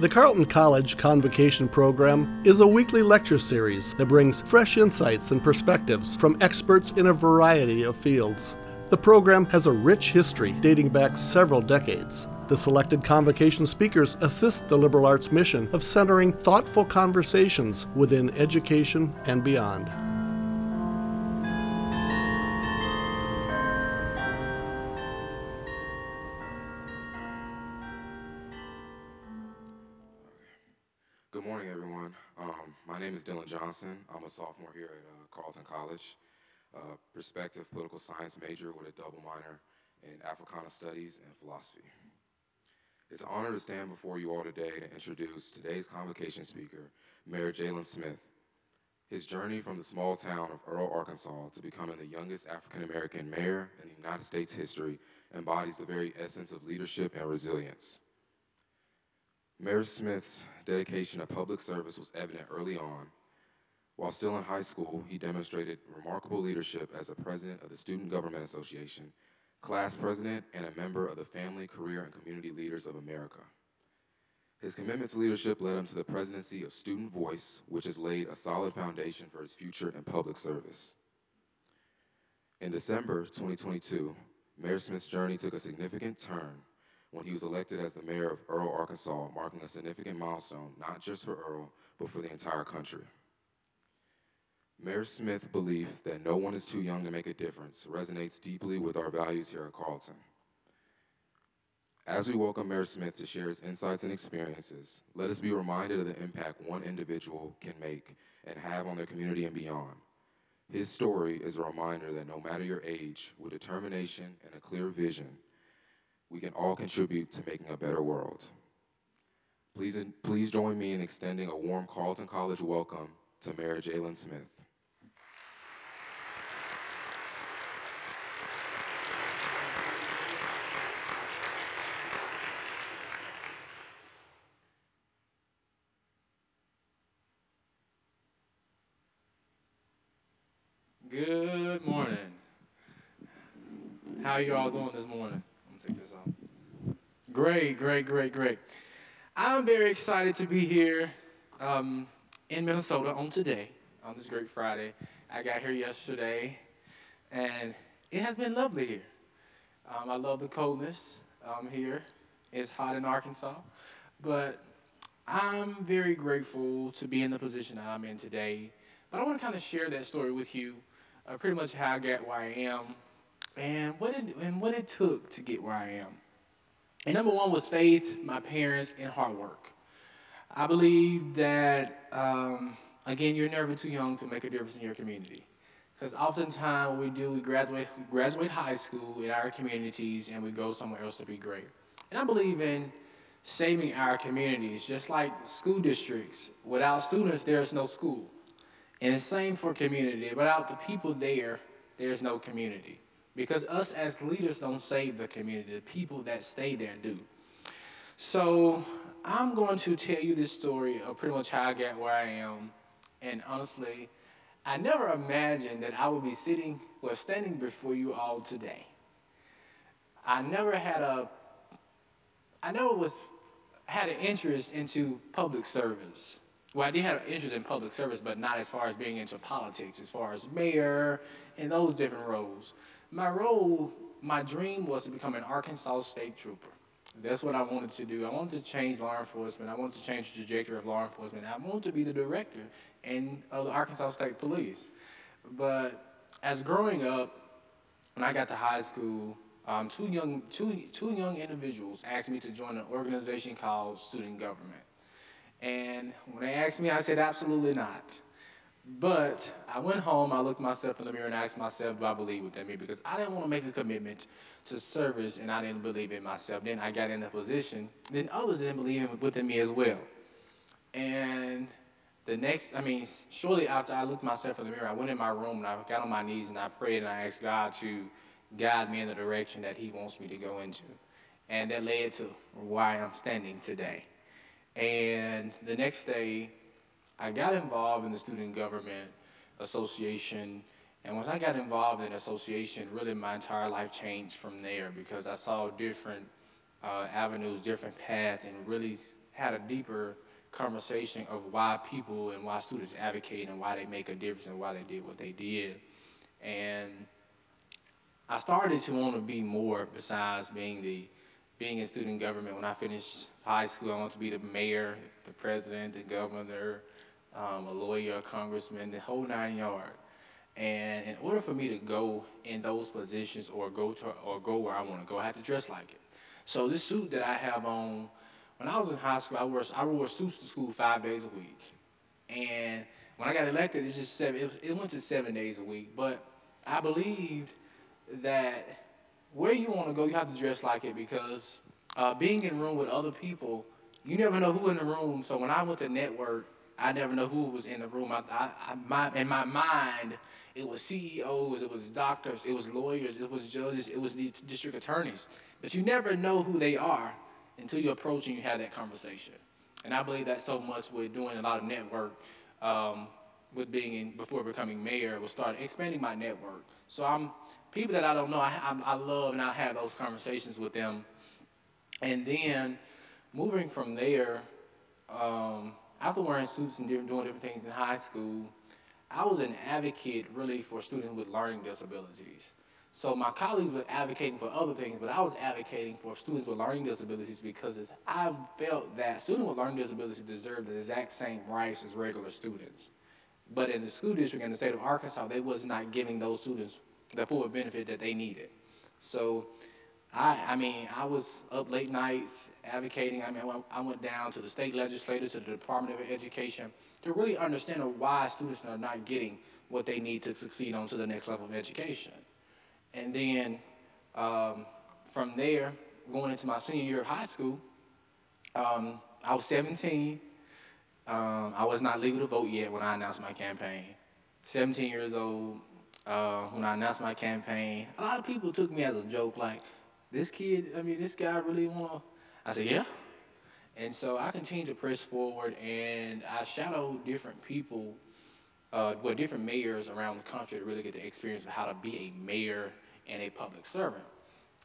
The Carleton College Convocation Program is a weekly lecture series that brings fresh insights and perspectives from experts in a variety of fields. The program has a rich history dating back several decades. The selected convocation speakers assist the liberal arts mission of centering thoughtful conversations within education and beyond. My name is Dylan Johnson. I'm a sophomore here at uh, Carleton College, uh, perspective political science major with a double minor in Africana Studies and philosophy. It's an honor to stand before you all today to introduce today's convocation speaker, Mayor Jaylen Smith. His journey from the small town of Earle, Arkansas to becoming the youngest African American mayor in the United States history embodies the very essence of leadership and resilience. Mayor Smith's dedication to public service was evident early on. While still in high school, he demonstrated remarkable leadership as a president of the Student Government Association, class president, and a member of the Family, Career, and Community Leaders of America. His commitment to leadership led him to the presidency of Student Voice, which has laid a solid foundation for his future in public service. In December 2022, Mayor Smith's journey took a significant turn when he was elected as the mayor of Earle, Arkansas, marking a significant milestone not just for Earle, but for the entire country. Mayor Smith's belief that no one is too young to make a difference resonates deeply with our values here at Carleton. As we welcome Mayor Smith to share his insights and experiences, let us be reminded of the impact one individual can make and have on their community and beyond. His story is a reminder that no matter your age, with determination and a clear vision, we can all contribute to making a better world. Please, please join me in extending a warm Carleton College welcome to Mayor Jaylen Smith. Good morning. How you all doing this morning? I'm gonna take this off. Great, great, great, great. I'm very excited to be here um, in Minnesota on today, on this great Friday. I got here yesterday, and it has been lovely here. Um, I love the coldness um, here. It's hot in Arkansas, but I'm very grateful to be in the position that I'm in today. But I want to kind of share that story with you, uh, pretty much how I got where I am, and what it and what it took to get where I am. And number one was faith, my parents, and hard work. I believe that um, again, you're never too young to make a difference in your community. Because oftentimes we do, we graduate, graduate high school in our communities and we go somewhere else to be great. And I believe in saving our communities, just like school districts. Without students, there's no school. And same for community. Without the people there, there's no community. Because us as leaders don't save the community, the people that stay there do. So I'm going to tell you this story of pretty much how I got where I am. And honestly, I never imagined that I would be sitting or standing before you all today. I never had a, I never was, had an interest into public service. Well, I did have an interest in public service, but not as far as being into politics, as far as mayor and those different roles. My role, my dream was to become an Arkansas State Trooper. That's what I wanted to do. I wanted to change law enforcement. I wanted to change the trajectory of law enforcement. I wanted to be the director and of the Arkansas State Police. But as growing up, when I got to high school, um, two young two two young individuals asked me to join an organization called Student Government. And when they asked me, I said absolutely not. But I went home, I looked myself in the mirror and asked myself, do I believe within me? Because I didn't want to make a commitment to service and I didn't believe in myself. Then I got in a position, then others didn't believe within me as well. And the next, I mean, shortly after I looked myself in the mirror, I went in my room and I got on my knees and I prayed and I asked God to guide me in the direction that He wants me to go into. And that led to why I'm standing today. And the next day, I got involved in the Student Government Association. And once I got involved in association, really my entire life changed from there because I saw different uh, avenues, different paths, and really had a deeper conversation of why people and why students advocate and why they make a difference and why they did what they did. And I started to want to be more besides being the being in student government. When I finished high school, I wanted to be the mayor, the president, the governor, um, a lawyer, a congressman, the whole nine yard. And in order for me to go in those positions or go to or go where I want to go, I had to dress like it. So this suit that I have on, when I was in high school, I wore I wore suits to school five days a week. And when I got elected, it's just seven. It, it went to seven days a week. But I believed that where you want to go, you have to dress like it because uh, being in room with other people, you never know who in the room. So when I went to network, I never know who was in the room. I, I, I my, in my mind, it was CEOs, it was doctors, it was lawyers, it was judges, it was the district attorneys. But you never know who they are until you approach and you have that conversation. And I believe that so much with doing a lot of network, um, with being in, before becoming mayor, was start expanding my network. So I'm people that I don't know, I, I, I love and I have those conversations with them. And then moving from there, um, after wearing suits and doing different things in high school, I was an advocate really for students with learning disabilities. So my colleagues were advocating for other things, but I was advocating for students with learning disabilities because I felt that students with learning disabilities deserve the exact same rights as regular students. But in the school district in the state of Arkansas, they was not giving those students the full benefit that they needed. So I, I mean, I was up late nights advocating. I mean, I went down to the state legislature, to the Department of Education, to really understand why students are not getting what they need to succeed on to the next level of education. And then um, from there, going into my senior year of high school, um, I was 17. Um, I was not legal to vote yet when I announced my campaign. 17 years old, uh, when I announced my campaign, a lot of people took me as a joke, like, this kid, I mean, this guy really wanna, I said, yeah. And so I continued to press forward and I shadowed different people, uh, well, different mayors around the country to really get the experience of how to be a mayor and a public servant.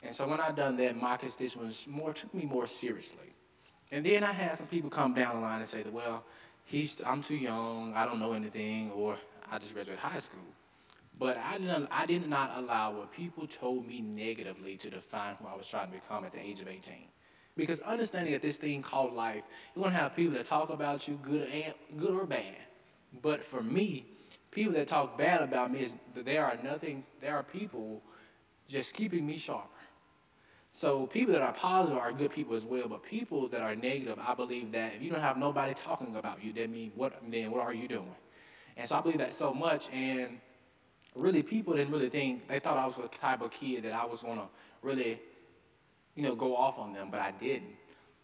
And so when I done that, my constituents more took me more seriously. And then I had some people come down the line and say well, he's, I'm too young, I don't know anything, or I just graduated high school. But I didn't, I did not allow what people told me negatively to define who I was trying to become at the age of 18. Because understanding that this thing called life, you're gonna have people that talk about you good and good or bad. But for me, people that talk bad about me is there are nothing, there are people just keeping me sharper. So people that are positive are good people as well, but people that are negative, I believe that if you don't have nobody talking about you, that means what then what are you doing? And so I believe that so much and really people didn't really think they thought I was the type of kid that I was gonna really, you know, go off on them, but I didn't.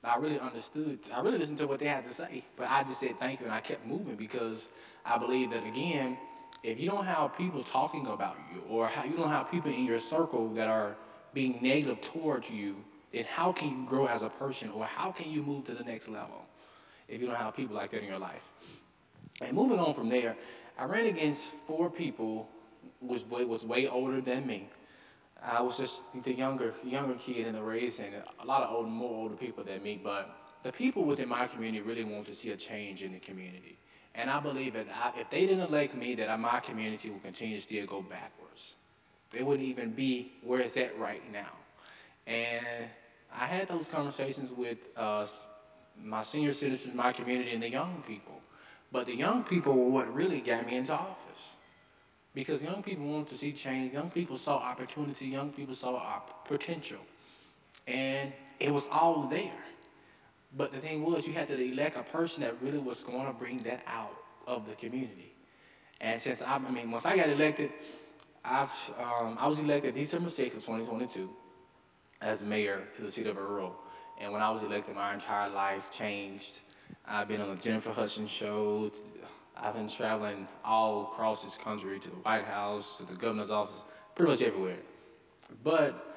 I really understood. I really listened to what they had to say, but I just said thank you and I kept moving because I believe that again, if you don't have people talking about you or you don't have people in your circle that are being negative towards you, then how can you grow as a person or how can you move to the next level if you don't have people like that in your life? And moving on from there, I ran against four people was way, was way older than me. I was just the younger younger kid in the race, and a lot of more older people than me. But the people within my community really want to see a change in the community, and I believe that if they didn't elect me, that my community will continue to still go backwards. It wouldn't even be where it's at right now. And I had those conversations with uh, my senior citizens, my community, and the young people. But the young people were what really got me into office because young people wanted to see change. Young people saw opportunity. Young people saw potential. And it was all there. But the thing was, you had to elect a person that really was going to bring that out of the community. And since I, I mean, once I got elected, I've, um, I was elected December 6th of 2022 as mayor to the city of Earle. And when I was elected, my entire life changed. I've been on the Jennifer Hudson show, I've been traveling all across this country to the White House, to the governor's office, pretty much everywhere. But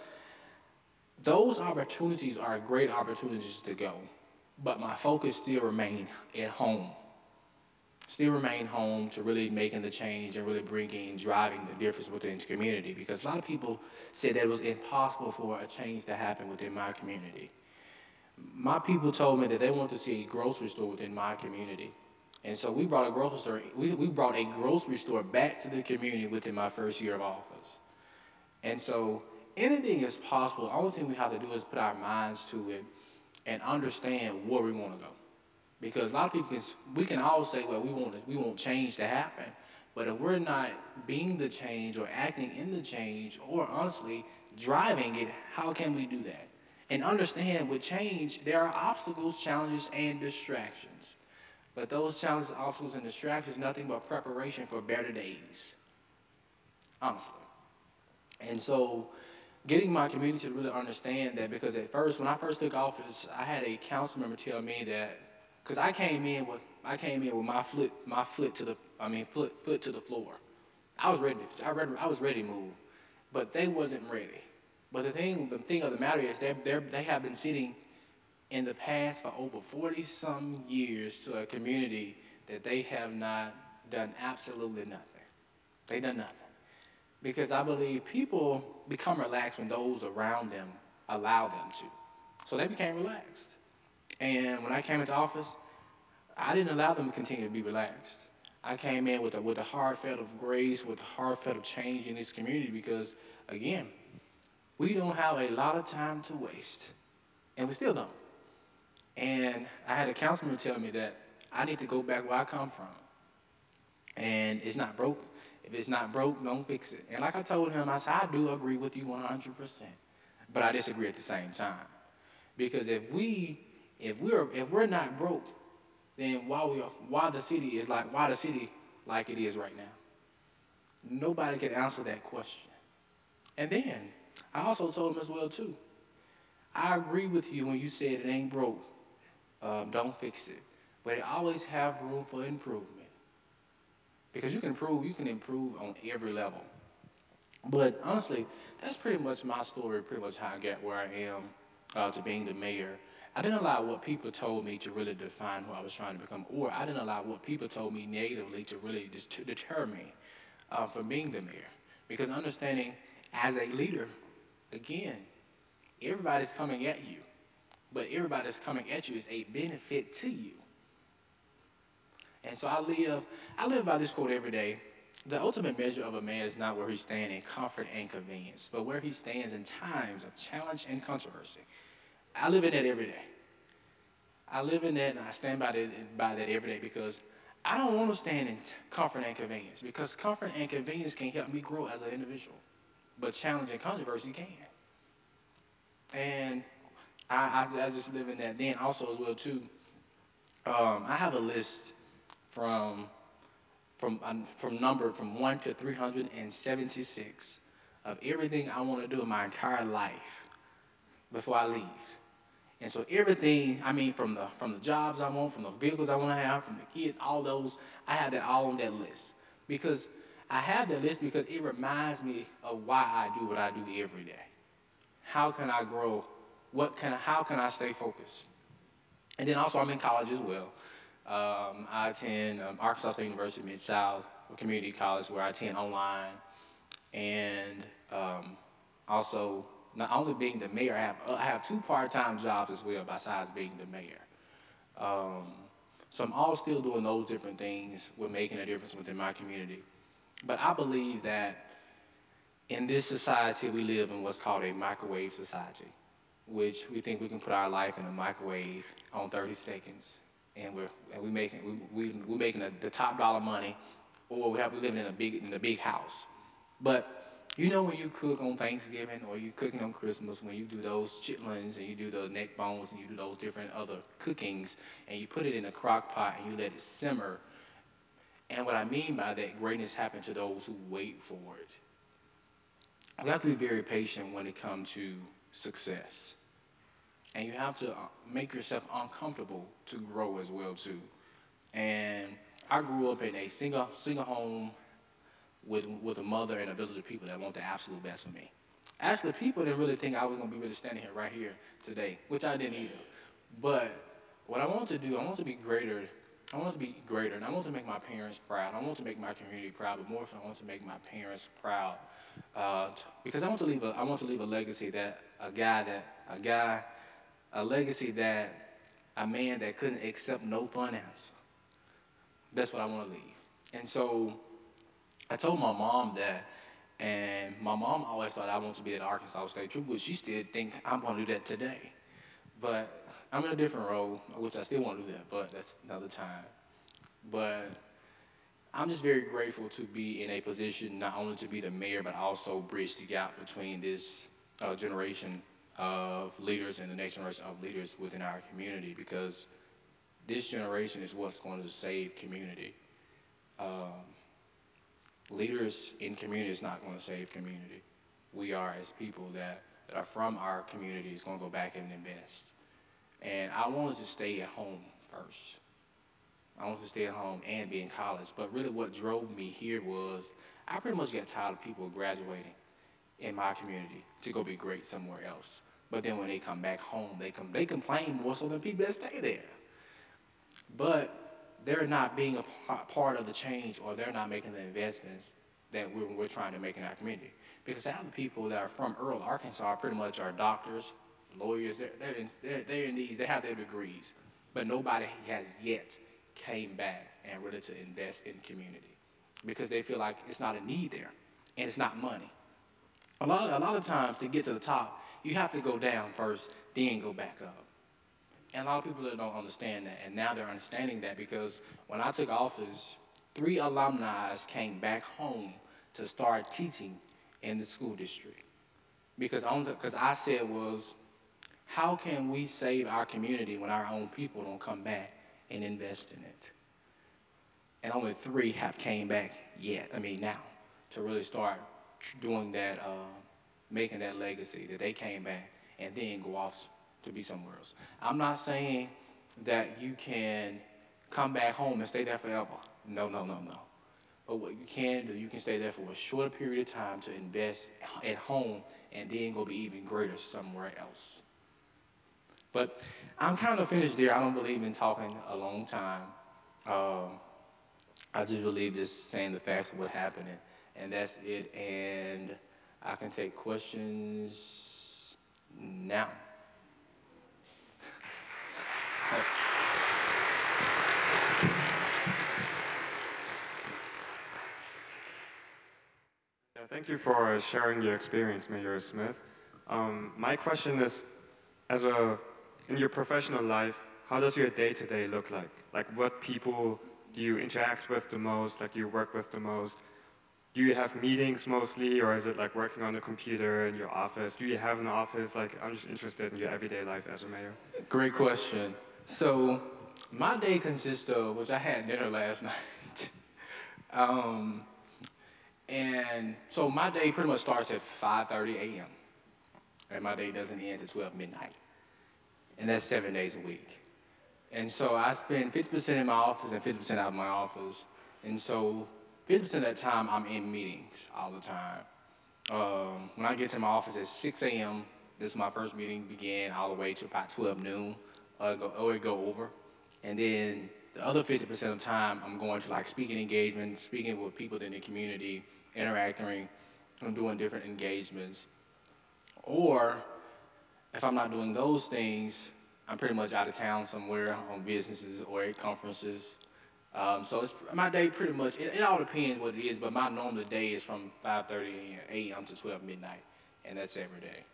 those opportunities are great opportunities to go. But my focus still remained at home. Still remain home to really making the change and really bringing, driving the difference within the community. Because a lot of people said that it was impossible for a change to happen within my community. my people told me that they want to see a grocery store within my community. And so we brought a grocery store, we, we brought a grocery store back to the community within my first year of office. And so anything is possible. The only thing we have to do is put our minds to it and understand where we want to go. Because a lot of people can, we can all say, well, we want, we want change to happen. But if we're not being the change or acting in the change or honestly driving it, how can we do that? And understand with change, there are obstacles, challenges, and distractions. But those challenges, obstacles, and distractions, nothing but preparation for better days. Honestly. And so, getting my community to really understand that, because at first, when I first took office, I had a council member tell me that, because I came in with I came in with my foot, my foot to the, I mean, foot, foot to the floor. I was ready. To, I, read, I was ready to move, but they wasn't ready. But the thing, the thing of the matter is, they they have been sitting in the past for over 40 some years to a community that they have not done absolutely nothing. They done nothing. Because I believe people become relaxed when those around them allow them to. So they became relaxed. And when I came into office, I didn't allow them to continue to be relaxed. I came in with a, with a heart felt of grace, with a heart felt of change in this community because, again, we don't have a lot of time to waste. And we still don't. And I had a councilman tell me that I need to go back where I come from. And it's not broke. If it's not broke, don't fix it. And like I told him, I said, I do agree with you 100%. But I disagree at the same time. Because if we, if we're, if we're not broke, then why we, why the city is like, why the city like it is right now? Nobody can answer that question. And then, I also told him as well too. I agree with you when you said it ain't broke um, don't fix it. But it always have room for improvement. Because you can improve, you can improve on every level. But honestly, that's pretty much my story, pretty much how I got where I am uh, to being the mayor. I didn't allow what people told me to really define who I was trying to become, or I didn't allow what people told me negatively to really to deter me uh, from being the mayor. Because understanding as a leader, again, everybody's coming at you but everybody that's coming at you is a benefit to you. And so I live, I live by this quote every day. The ultimate measure of a man is not where he stands in comfort and convenience, but where he stands in times of challenge and controversy. I live in that every day. I live in that and I stand by that, by that every day because I don't want to stand in comfort and convenience because comfort and convenience can help me grow as an individual, but challenge and controversy can. And I, I, I just live in that. Then also as well too, um, I have a list from from um, from number from one to three hundred and seventy six of everything I want to do in my entire life before I leave. And so everything, I mean, from the from the jobs I want, from the vehicles I want to have, from the kids, all those, I have that all on that list because I have that list because it reminds me of why I do what I do every day. How can I grow what can, how can I stay focused? And then also I'm in college as well. Um, I attend um, Arkansas State University Mid-South Community College where I attend online. And um, also, not only being the mayor, I have, I have two part-time jobs as well besides being the mayor. Um, so I'm all still doing those different things with making a difference within my community. But I believe that in this society we live in what's called a microwave society which we think we can put our life in a microwave on 30 seconds, and we're and we making we, we we're making a, the top dollar money, or we have we living in a big in a big house. But you know when you cook on Thanksgiving or you cooking on Christmas, when you do those chitlins and you do the neck bones and you do those different other cookings, and you put it in a crock pot and you let it simmer. And what I mean by that, greatness happens to those who wait for it. We have to be very patient when it comes to success. And you have to uh, make yourself uncomfortable to grow as well too. And I grew up in a single single home with with a mother and a village of people that want the absolute best for me. Actually, people didn't really think I was gonna be really standing here right here today, which I didn't either. But what I want to do, I want to be greater. I want to be greater, and I want to make my parents proud. I want to make my community proud, but more so, I want to make my parents proud uh, because I want to leave a I want to leave a legacy that a guy that a guy a legacy that a man that couldn't accept no an answer. That's what I want to leave. And so I told my mom that, and my mom always thought I wanted to be at Arkansas State Trooper, but she still think I'm going to do that today. But I'm in a different role, which I still want to do that, but that's another time. But I'm just very grateful to be in a position not only to be the mayor, but also bridge the gap between this uh, generation of leaders and the next generation of leaders within our community because this generation is what's going to save community. Um, leaders in community is not going to save community. We are, as people that, that are from our community, is going to go back and invest. And I wanted to stay at home first. I wanted to stay at home and be in college. But really, what drove me here was I pretty much got tired of people graduating in my community to go be great somewhere else. But then when they come back home, they come they complain more so than people that stay there. But they're not being a part of the change or they're not making the investments that we're, we're trying to make in our community. Because half the people that are from Earle, Arkansas, pretty much are doctors, lawyers. They're, they're, in, they're, they're in these, they have their degrees. But nobody has yet came back and ready to invest in community because they feel like it's not a need there and it's not money. A lot, a lot of times to get to the top, you have to go down first, then go back up. And a lot of people don't understand that, and now they're understanding that because when I took office, three alumni came back home to start teaching in the school district. Because because I said was, how can we save our community when our own people don't come back and invest in it? And only three have came back yet. I mean now to really start doing that, uh, making that legacy that they came back and then go off to be somewhere else. I'm not saying that you can come back home and stay there forever. No, no, no, no. But what you can do, you can stay there for a shorter period of time to invest at home and then go be even greater somewhere else. But I'm kind of finished there. I don't believe in talking a long time. Um, I just believe just saying the facts of what happened, and, and that's it. And I can take questions now. Thank you for sharing your experience, Mayor Smith. Um, my question is, as a in your professional life, how does your day-to-day look like? Like, what people do you interact with the most? Like, you work with the most? Do you have meetings mostly, or is it like working on the computer in your office? Do you have an office? Like, I'm just interested in your everyday life as a mayor. Great question. So, my day consists of, which I had dinner last night. um, and so my day pretty much starts at 5.30 a.m. And my day doesn't end at 12 midnight. And that's seven days a week. And so I spend 50% in my office and 50% out of my office. And so 50% of that time I'm in meetings all the time. Um, when I get to my office at 6 a.m., this is my first meeting, begin all the way to about 12 noon, uh, go, or go over. And then the other 50% of the time, I'm going to like speaking engagements, speaking with people in the community, interacting, I'm doing different engagements. Or if I'm not doing those things, I'm pretty much out of town somewhere on businesses or at conferences. Um, so it's my day pretty much, it, it, all depends what it is, but my normal day is from 5.30 a.m. to 12 midnight, and that's every day.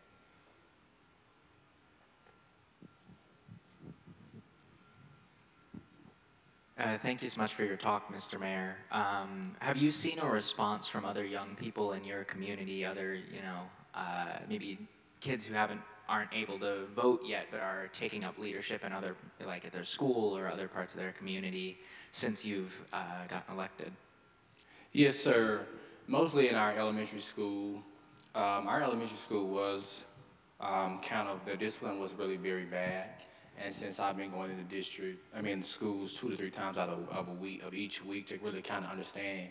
Uh, thank you so much for your talk, Mr. Mayor. Um, have you seen a response from other young people in your community, other, you know, uh, maybe kids who haven't aren't able to vote yet, but are taking up leadership in other, like at their school or other parts of their community, since you've uh, gotten elected? Yes, sir. Mostly in our elementary school. Um, our elementary school was um, kind of the discipline was really very bad. And since I've been going to the district, I mean, the schools two to three times out of, of a week, of each week, to really kind of understand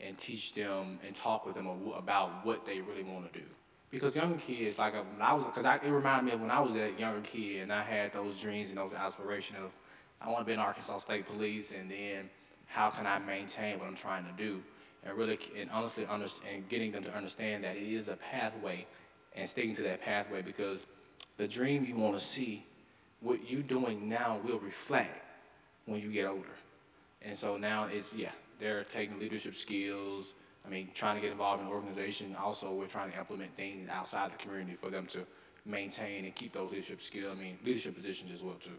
and teach them and talk with them about what they really want to do. Because younger kids, like uh, when I was, because it reminded me of when I was a younger kid and I had those dreams and those aspirations of, I want to be in Arkansas State Police, and then how can I maintain what I'm trying to do, and really, and honestly, understand, getting them to understand that it is a pathway, and sticking to that pathway because the dream you want to see what you're doing now will reflect when you get older. And so now it's, yeah, they're taking leadership skills. I mean, trying to get involved in the organization. Also, we're trying to implement things outside the community for them to maintain and keep those leadership skills, I mean, leadership positions as well, too.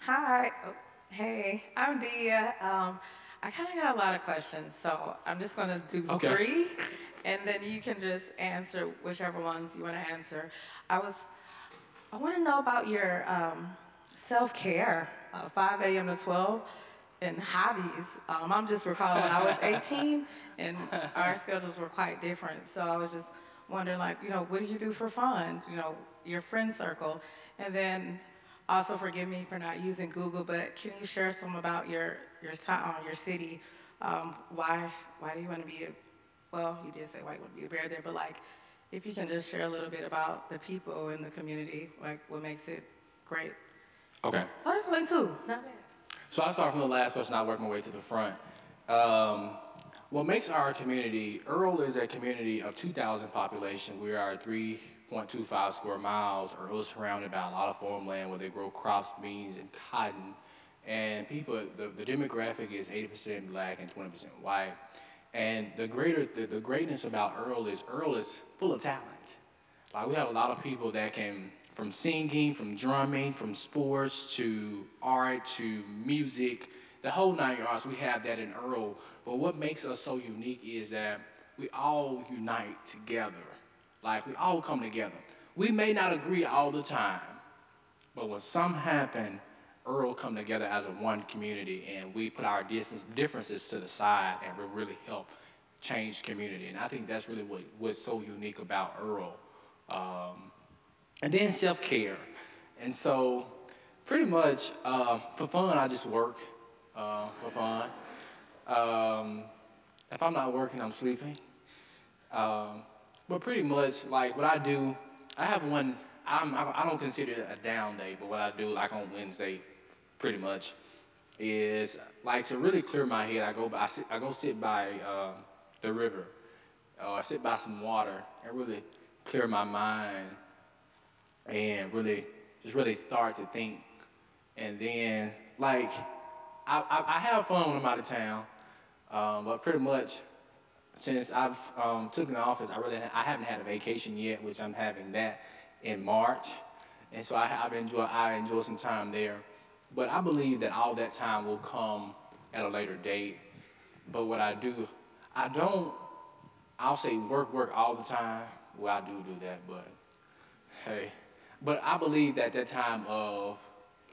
Hi. Oh, hey, I'm Dia. Um, I kind of got a lot of questions, so I'm just going to do Okay. three, and then you can just answer whichever ones you want to answer. I was, I want to know about your um, self-care, uh, 5 a.m. to 12, and hobbies. Um, I'm just recalling I was 18, and our schedules were quite different. So I was just wondering, like, you know, what do you do for fun? You know, your friend circle, and then also, forgive me for not using Google, but can you share some about your your town, your city? Um, why why do you want to be a well? You did say why you want to be a bear there, but like, if you can just share a little bit about the people in the community, like what makes it great. Okay. Oh, that's link too. Not bad. So I start from the last question. I work my way to the front. Um, what makes our community, Earle is a community of 2,000 population. We are 3.25 square miles. Earle is surrounded by a lot of farmland where they grow crops, beans, and cotton. And people, the, the demographic is 80% black and 20% white. And the greater, the, the greatness about Earle is Earle is full of talent. Like we have a lot of people that can, from singing, from drumming, from sports to art to music, the whole nine yards. We have that in Earle. But what makes us so unique is that we all unite together. Like we all come together. We may not agree all the time, but when something happen, Earle come together as a one community, and we put our differences to the side, and we really help change community. And I think that's really what, what's so unique about Earle. Um, and then self care. And so, pretty much uh, for fun, I just work uh, for fun. Um, if I'm not working, I'm sleeping. Um, but pretty much, like what I do, I have one. I'm, I don't consider it a down day, but what I do, like on Wednesday, pretty much, is like to really clear my head. I go, by, I, sit, I go sit by uh, the river, or I sit by some water, and really clear my mind, and really just really start to think, and then like I, I, I have fun when I'm out of town, um, but pretty much since I've um, taken office, I really I haven't had a vacation yet, which I'm having that in March, and so I, I've enjoyed I enjoy some time there. But I believe that all that time will come at a later date. But what I do, I don't. I'll say work work all the time. Well, I do do that, but hey, but I believe that that time of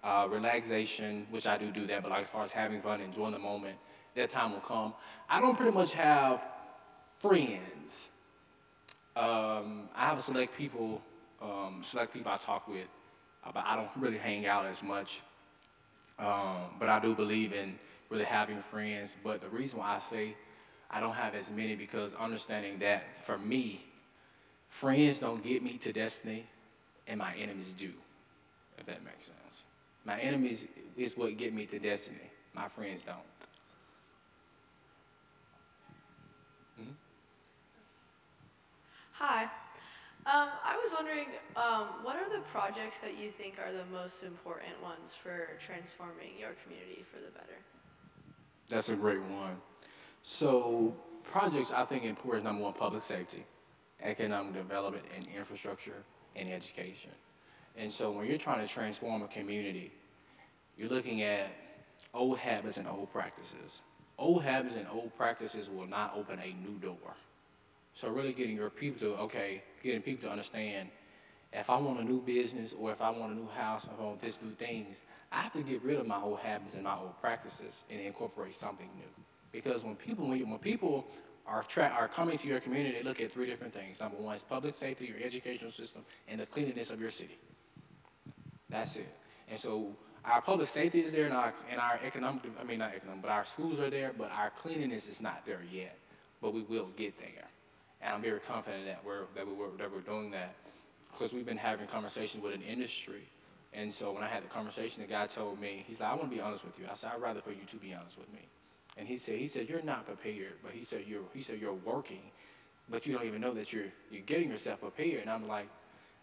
uh, relaxation, which I do do that, but like as far as having fun, and enjoying the moment, that time will come. I don't pretty much have friends. Um, I have a select people, um, select people I talk with, uh, but I don't really hang out as much. Um, but I do believe in really having friends. But the reason why I say I don't have as many because understanding that for me, friends don't get me to destiny, and my enemies do. If that makes sense. My enemies is what get me to destiny. My friends don't. Hi. Um, I was wondering, um, what are the projects that you think are the most important ones for transforming your community for the better? That's a great one. So projects I think important number one, public safety, economic development and infrastructure and education. And so when you're trying to transform a community, you're looking at old habits and old practices. Old habits and old practices will not open a new door. So really getting your people to, okay, getting people to understand if I want a new business or if I want a new house or want this new things, I have to get rid of my old habits and my old practices and incorporate something new. Because when people, when, you, when people are, tra- are coming to your community, look at three different things. Number one is public safety, your educational system, and the cleanliness of your city. That's it. And so our public safety is there and our, and our economic, I mean, not economic, but our schools are there, but our cleanliness is not there yet. But we will get there. And I'm very confident that we're, that, we were, that we're doing that because we've been having conversations with an industry. And so when I had the conversation, the guy told me, he's like, I want to be honest with you. I said, I'd rather for you to be honest with me. And he said, he said, you're not prepared, but he said, you're, he said, you're working, but you don't even know that you're, you're getting yourself prepared. And I'm like,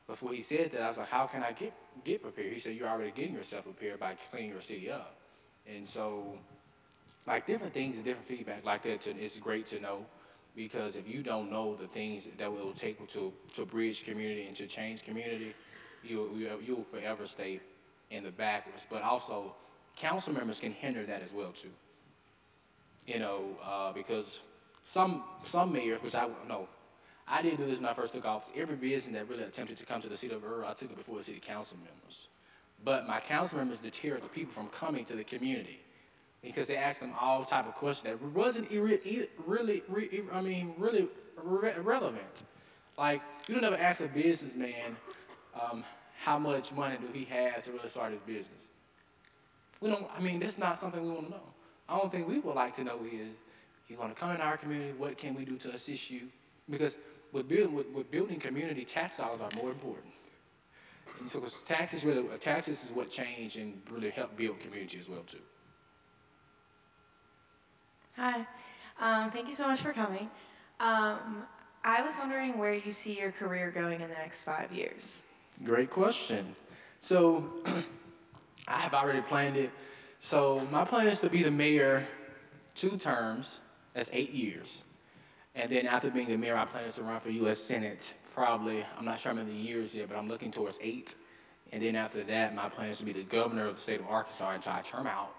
before he said that, I was like, how can I get, get prepared? He said, you're already getting yourself prepared by cleaning your city up. And so, like different things, different feedback like that, to, it's great to know because if you don't know the things that will take to, to bridge community and to change community, you, you, you'll forever stay in the backwards. But also, council members can hinder that as well too. You know, uh, because some some mayors, which I know, I didn't do this when I first took office. Every business that really attempted to come to the city of Earle, I took it before the city council members. But my council members deterred the people from coming to the community because they asked them all type of questions that wasn't really, really, I mean, really relevant. Like, you don't ever ask a businessman um, how much money do he have to really start his business. We don't, I mean, that's not something we want to know. I don't think we would like to know is, you want to come in our community, what can we do to assist you? Because with building, with, with building community, tax dollars are more important. And so taxes really, taxes is what change and really help build community as well too. Hi, um, thank you so much for coming. Um, I was wondering where you see your career going in the next five years. Great question. So I have already planned it. So my plan is to be the mayor two terms. That's eight years. And then after being the mayor, I plan to run for U.S. Senate. Probably, I'm not sure how many years yet, but I'm looking towards eight. And then after that, my plan is to be the governor of the state of Arkansas entire term out.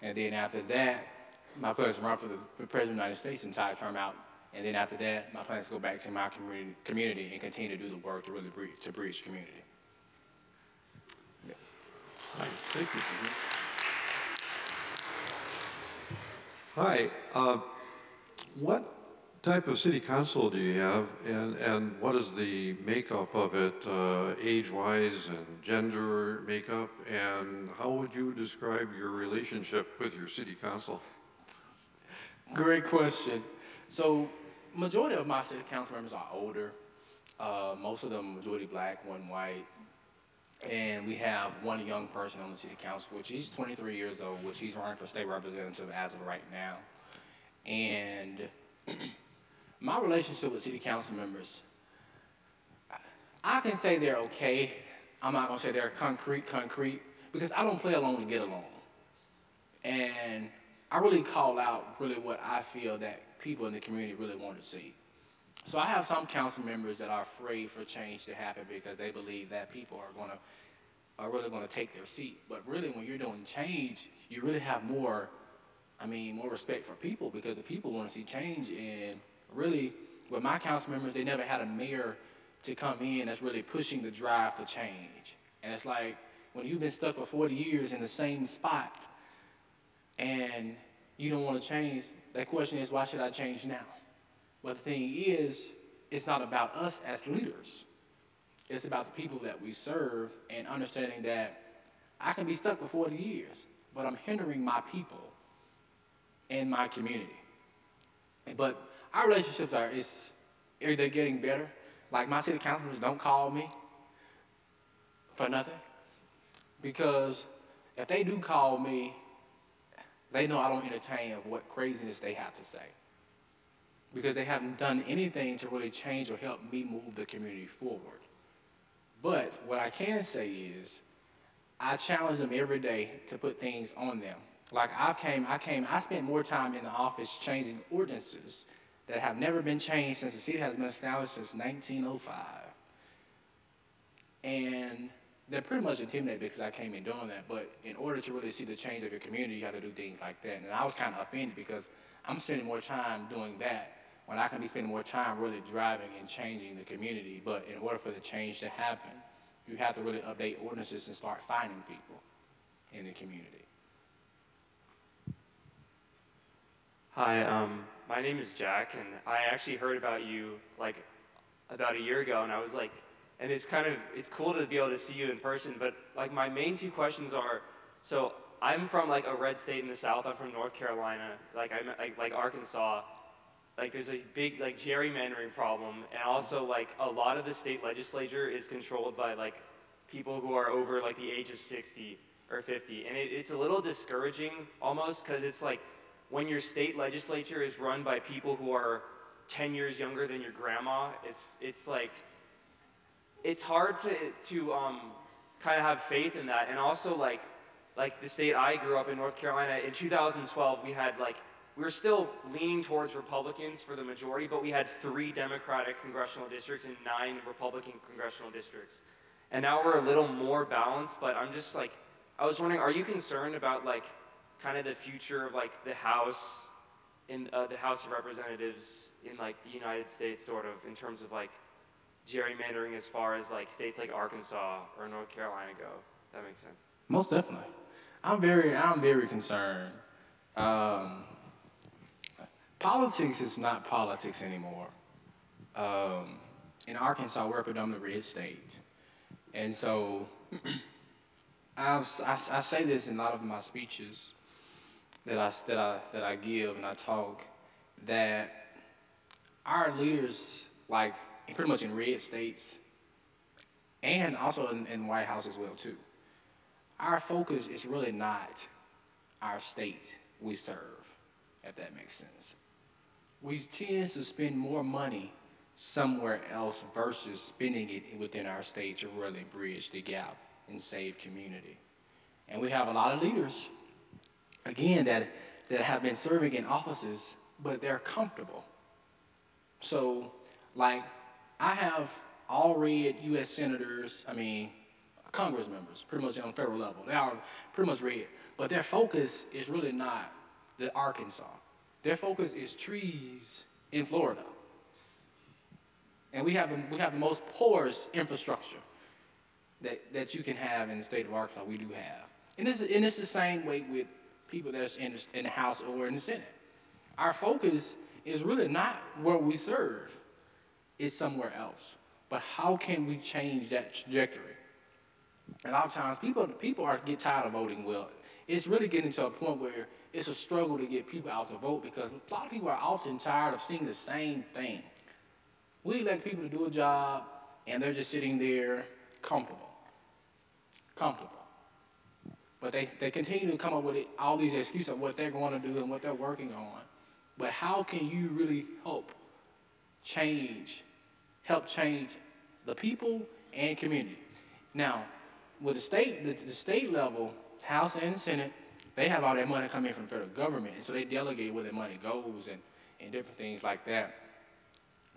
And then after that, my plan is to run for the president of the United States entire term out. And then after that, my plan is to go back to my community, community and continue to do the work to really bridge, to bridge community. Yeah. Thank you. Hi. Uh, what type of city council do you have, and, and what is the makeup of it, uh, age-wise and gender makeup, and how would you describe your relationship with your city council? Great question. So, majority of my city council members are older. Uh, most of them majority black, one white, and we have one young person on the city council, which he's 23 years old, which he's running for state representative as of right now. And my relationship with city council members, I can say they're okay. I'm not gonna say they're concrete, concrete, because I don't play along to get along. And I really call out really what I feel that people in the community really want to see. So I have some council members that are afraid for change to happen because they believe that people are gonna are really gonna take their seat. But really when you're doing change, you really have more, I mean, more respect for people because the people want to see change and really, with my council members, they never had a mayor to come in that's really pushing the drive for change. And it's like when you've been stuck for 40 years in the same spot and you don't want to change, that question is, why should I change now? But the thing is, it's not about us as leaders. It's about the people that we serve and understanding that I can be stuck for 40 years, but I'm hindering my people and my community. But our relationships are is they're getting better. Like my city councilors don't call me for nothing. Because if they do call me, they know I don't entertain what craziness they have to say. Because they haven't done anything to really change or help me move the community forward. But what I can say is, I challenge them every day to put things on them. Like I came, I came, I spent more time in the office changing ordinances that have never been changed since the city has been established since 1905. And they're pretty much intimidated because I came in doing that. But in order to really see the change of your community, you have to do things like that. And I was kind of offended because I'm spending more time doing that when I can be spending more time really driving and changing the community. But in order for the change to happen, you have to really update ordinances and start finding people in the community. Hi, um, my name is Jack, and I actually heard about you like about a year ago, and I was like, and it's kind of it's cool to be able to see you in person. But like my main two questions are, so I'm from like a red state in the South. I'm from North Carolina. Like I'm like, like Arkansas. Like there's a big like gerrymandering problem, and also like a lot of the state legislature is controlled by like people who are over like the age of 60 or 50, and it, it's a little discouraging almost because it's like when your state legislature is run by people who are 10 years younger than your grandma, it's, it's like, it's hard to to um, kind of have faith in that, and also like like the state I grew up in, North Carolina. In 2012, we had like we were still leaning towards Republicans for the majority, but we had three Democratic congressional districts and nine Republican congressional districts. And now we're a little more balanced, but I'm just like, I was wondering, are you concerned about like kind of the future of like the House in uh, the House of Representatives in like the United States, sort of in terms of like gerrymandering as far as like states like Arkansas or North Carolina go? That makes sense. Most definitely. I'm very, I'm very concerned. Um, politics is not politics anymore. Um, in Arkansas, we're a predominantly red state. And so I've, I, I say this in a lot of my speeches that I, that, I, that I give and I talk that our leaders, like pretty much in red states, and also in, in White House as well too, our focus is really not our state we serve, if that makes sense. We tend to spend more money somewhere else versus spending it within our state to really bridge the gap and save community. And we have a lot of leaders, again, that, that have been serving in offices, but they're comfortable. So, like, I have all red U.S. senators, I mean, Congress members, pretty much on federal level. They are pretty much red, but their focus is really not the Arkansas. Their focus is trees in Florida. And we have the, we have the most porous infrastructure that, that you can have in the state of Arkansas. We do have. And this, and it's the same way with people that's in the, in the House or in the Senate. Our focus is really not where we serve, it's somewhere else. But how can we change that trajectory? a lot of times people people are get tired of voting well. It's really getting to a point where it's a struggle to get people out to vote because a lot of people are often tired of seeing the same thing. We elect people to do a job and they're just sitting there comfortable. Comfortable. But they, they continue to come up with it, all these excuses of what they're going to do and what they're working on. But how can you really help change, help change the people and community? Now, with the state, the, the state level, House and Senate, they have all their money coming from the federal government, and so they delegate where their money goes and, and different things like that.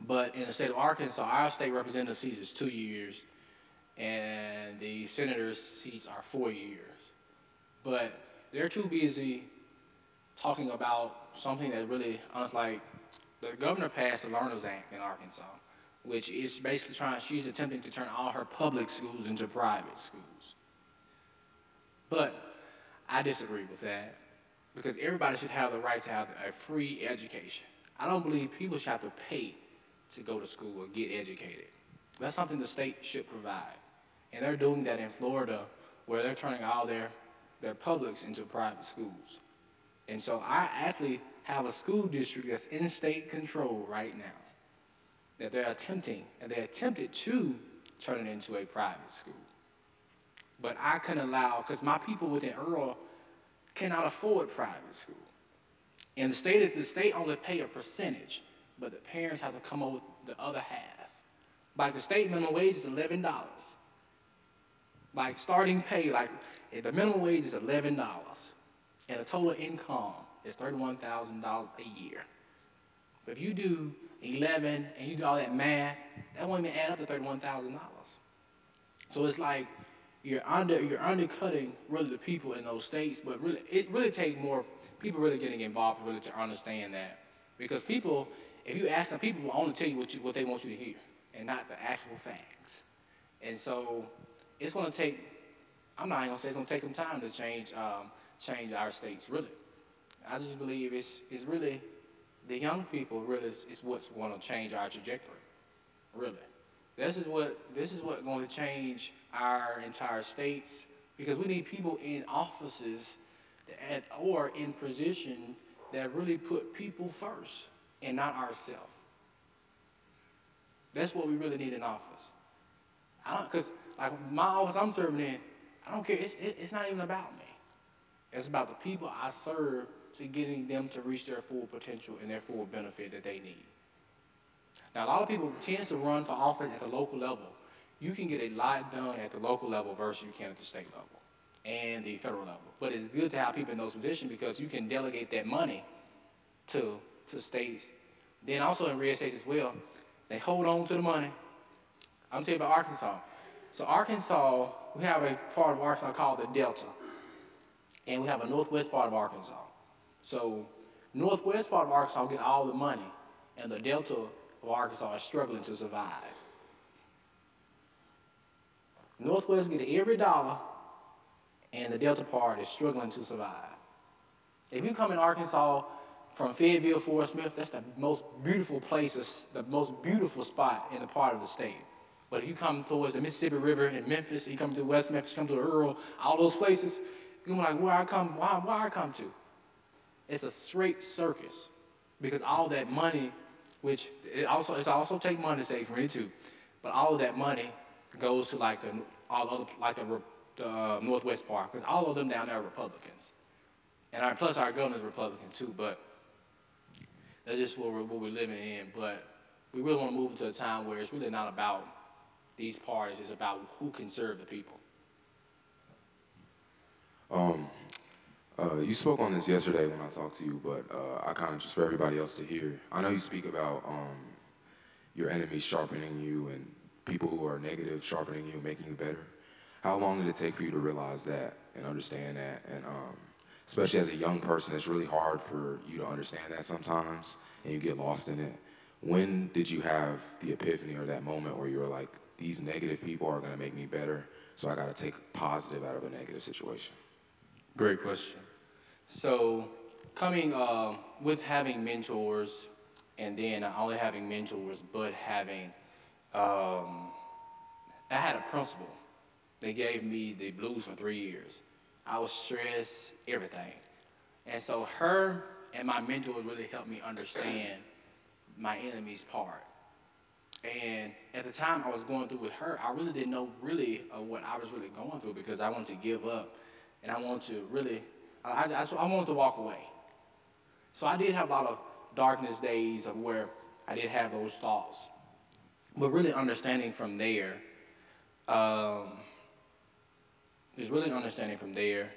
But in the state of Arkansas, our state representative seats is two years, and the senator's seats are four years. But they're too busy talking about something that really, honestly, like, the governor passed the Learners Act in Arkansas, which is basically trying, she's attempting to turn all her public schools into private schools. But I disagree with that because everybody should have the right to have a free education. I don't believe people should have to pay to go to school or get educated. That's something the state should provide. And they're doing that in Florida where they're turning all their, their publics into private schools. And so I actually have a school district that's in state control right now that they're attempting, and they attempted to turn it into a private school. But I couldn't allow, because my people within Earle cannot afford private school. And the state is the state only pay a percentage, but the parents have to come up with the other half. Like the state minimum wage is eleven dollars. Like starting pay, like eh, the minimum wage is eleven dollars, and the total income is thirty-one thousand dollars a year. But if you do eleven and you do all that math, that won't even add up to thirty-one thousand dollars. So it's like you're under you're undercutting really the people in those states. But really, it really takes more people really getting involved really to understand that because people, if you ask them, people will only tell you what you what they want you to hear and not the actual facts. And so it's to take. I'm not to say it's to take some time to change um, change our states. Really, I just believe it's it's really the young people really is, is what's to change our trajectory. Really. This is what this is what's going to change our entire states because we need people in offices that, or in position that really put people first and not ourselves. That's what we really need in office. I don't because like my office I'm serving in, I don't care. It's it, it's not even about me. It's about the people I serve to getting them to reach their full potential and their full benefit that they need. Now, a lot of people tend to run for office at the local level. You can get a lot done at the local level versus you can at the state level and the federal level. But it's good to have people in those positions because you can delegate that money to, to states. Then also in red states as well, they hold on to the money. I'm telling you about Arkansas. So Arkansas, we have a part of Arkansas called the Delta. And we have a northwest part of Arkansas. So northwest part of Arkansas get all the money, and the Delta of Arkansas is struggling to survive. Northwest get every dollar, and the Delta part is struggling to survive. If you come in Arkansas from Fayetteville, Fort Smith, that's the most beautiful places, the most beautiful spot in the part of the state. But if you come towards the Mississippi River in Memphis, you come to West Memphis, you come to Earle, all those places, you're like, where I come, why, why I come to? It's a straight circus because all that money, which it also it's also take money to save money too, but all of that money goes to like the all other like the, the uh, Northwest part because all of them down there are Republicans, and our, plus our governor's Republican too. But that's just what we're, what we're living in. But we really want to move into a time where it's really not about these parties; it's about who can serve the people. Um, uh, you spoke on this yesterday when I talked to you, but uh, I kind of just for everybody else to hear. I know you speak about um, your enemies sharpening you and people who are negative sharpening you, making you better. How long did it take for you to realize that and understand that? And um, especially as a young person, it's really hard for you to understand that sometimes, and you get lost in it. When did you have the epiphany or that moment where you were like, these negative people are to make me better, so I got to take positive out of a negative situation? Great question. So, coming uh, with having mentors, and then not only having mentors, but having, um, I had a principal. They gave me the blues for three years. I was stressed, everything. And so, her and my mentor really helped me understand my enemy's part. And at the time I was going through with her, I really didn't know really uh, what I was really going through because I wanted to give up and I wanted to really, I, I, I wanted to walk away. So I did have a lot of darkness days of where I did have those thoughts. But really understanding from there, um, just really understanding from there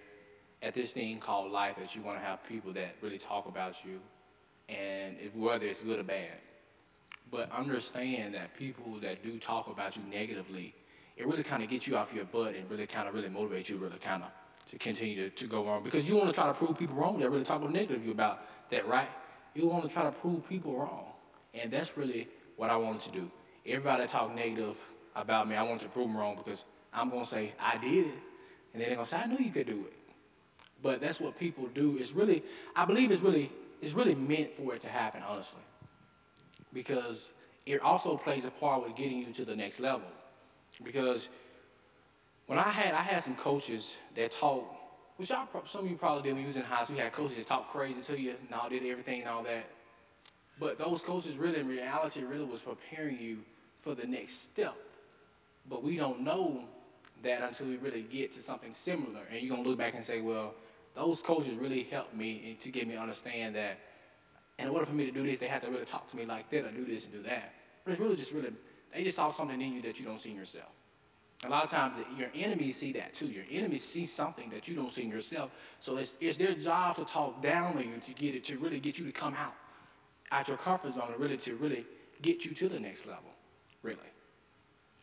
at this thing called life that you want to have people that really talk about you and if, whether it's good or bad. But understand that people that do talk about you negatively, it really kind of gets you off your butt and really kind of really motivates you, really kind of to continue to, to go wrong. Because you want to try to prove people wrong that really talk negative about that, right? You want to try to prove people wrong. And that's really what I wanted to do. Everybody that talk negative about me, I want to prove them wrong because I'm going to say, I did it. And then they're going to say, I knew you could do it. But that's what people do. It's really, I believe it's really, it's really meant for it to happen, honestly. Because it also plays a part with getting you to the next level. Because when I had I had some coaches that taught, which y'all, some of you probably did when you was in high school. You had coaches that talk crazy to you and all did everything and all that. But those coaches really, in reality, really was preparing you for the next step. But we don't know that until we really get to something similar. And you're gonna look back and say, well, those coaches really helped me to get me to understand that in order for me to do this, they had to really talk to me like that or do this and do that. But it's really just really, they just saw something in you that you don't see in yourself. A lot of times your enemies see that too. Your enemies see something that you don't see in yourself. So it's, it's their job to talk down on you to get it, to really get you to come out out your comfort zone and really to really get you to the next level, really.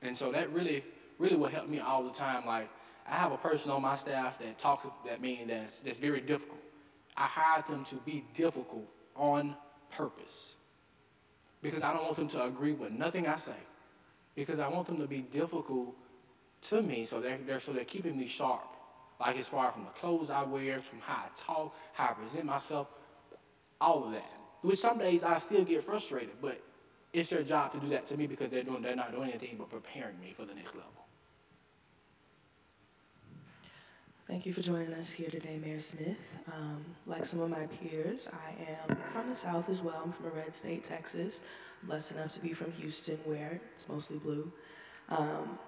And so that really, really will help me all the time. Like I have a person on my staff that talks that mean that's that's very difficult. I hired them to be difficult on purpose. Because I don't want them to agree with nothing I say. Because I want them to be difficult to me, so they're, they're, so they're keeping me sharp. Like as far from the clothes I wear, from how I talk, how I present myself, all of that. Which some days I still get frustrated, but it's their job to do that to me because they're doing they're not doing anything but preparing me for the next level. Thank you for joining us here today, Mayor Smith. Um, like some of my peers, I am from the South as well. I'm from a red state, Texas. I'm blessed enough to be from Houston, where it's mostly blue. Um,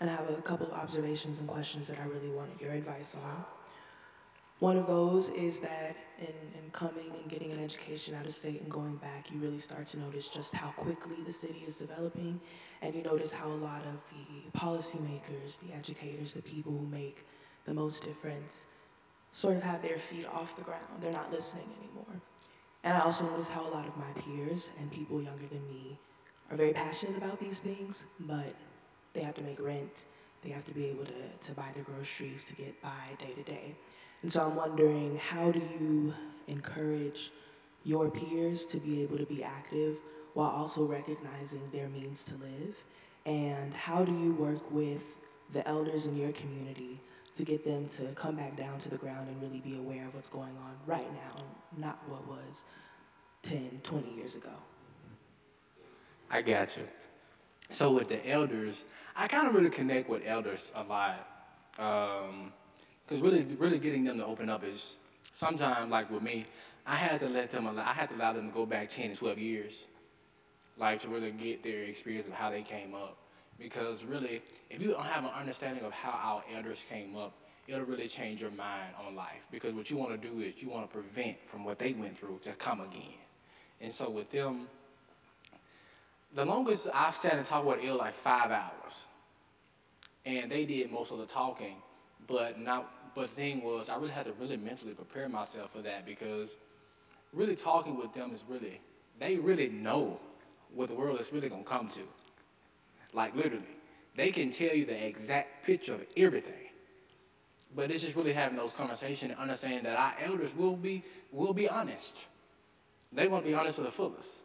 and I have a couple of observations and questions that I really wanted your advice on. One of those is that in, in coming and getting an education out of state and going back, you really start to notice just how quickly the city is developing and you notice how a lot of the policymakers, the educators, the people who make the most difference sort of have their feet off the ground. They're not listening anymore. And I also notice how a lot of my peers and people younger than me are very passionate about these things, but they have to make rent, they have to be able to, to buy their groceries to get by day to day. And so I'm wondering how do you encourage your peers to be able to be active while also recognizing their means to live? And how do you work with the elders in your community to get them to come back down to the ground and really be aware of what's going on right now, not what was 10, 20 years ago? I got you. So with the elders, I kind of really connect with elders a lot. Um, Because really, really getting them to open up is sometimes, like with me, I had to let them, I had to allow them to go back 10 to 12 years, like to really get their experience of how they came up. Because really, if you don't have an understanding of how our elders came up, it'll really change your mind on life. Because what you want to do is you want to prevent from what they went through to come again. And so with them, the longest I've sat and talked with ill like five hours. And they did most of the talking, but not but the thing was I really had to really mentally prepare myself for that because really talking with them is really they really know what the world is really gonna come to. Like literally. They can tell you the exact picture of everything. But it's just really having those conversations and understanding that our elders will be will be honest. They want to be honest to the fullest.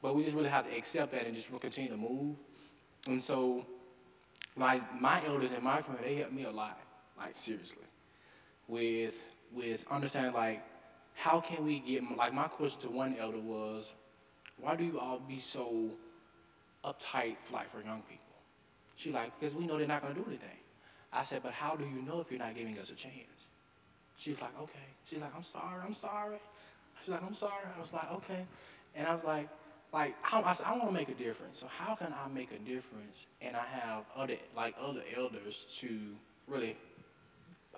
But we just really have to accept that and just continue to move. And so, like my elders in my community, they helped me a lot, like seriously, with with understanding like how can we get like my question to one elder was, why do you all be so uptight like for young people? She like because we know they're not gonna do anything. I said, but how do you know if you're not giving us a chance? She's like, okay. She's like, I'm sorry, I'm sorry. She's like, I'm sorry. I was like, okay. And I was like, like I, I want to make a difference. So how can I make a difference and I have other like other elders to really,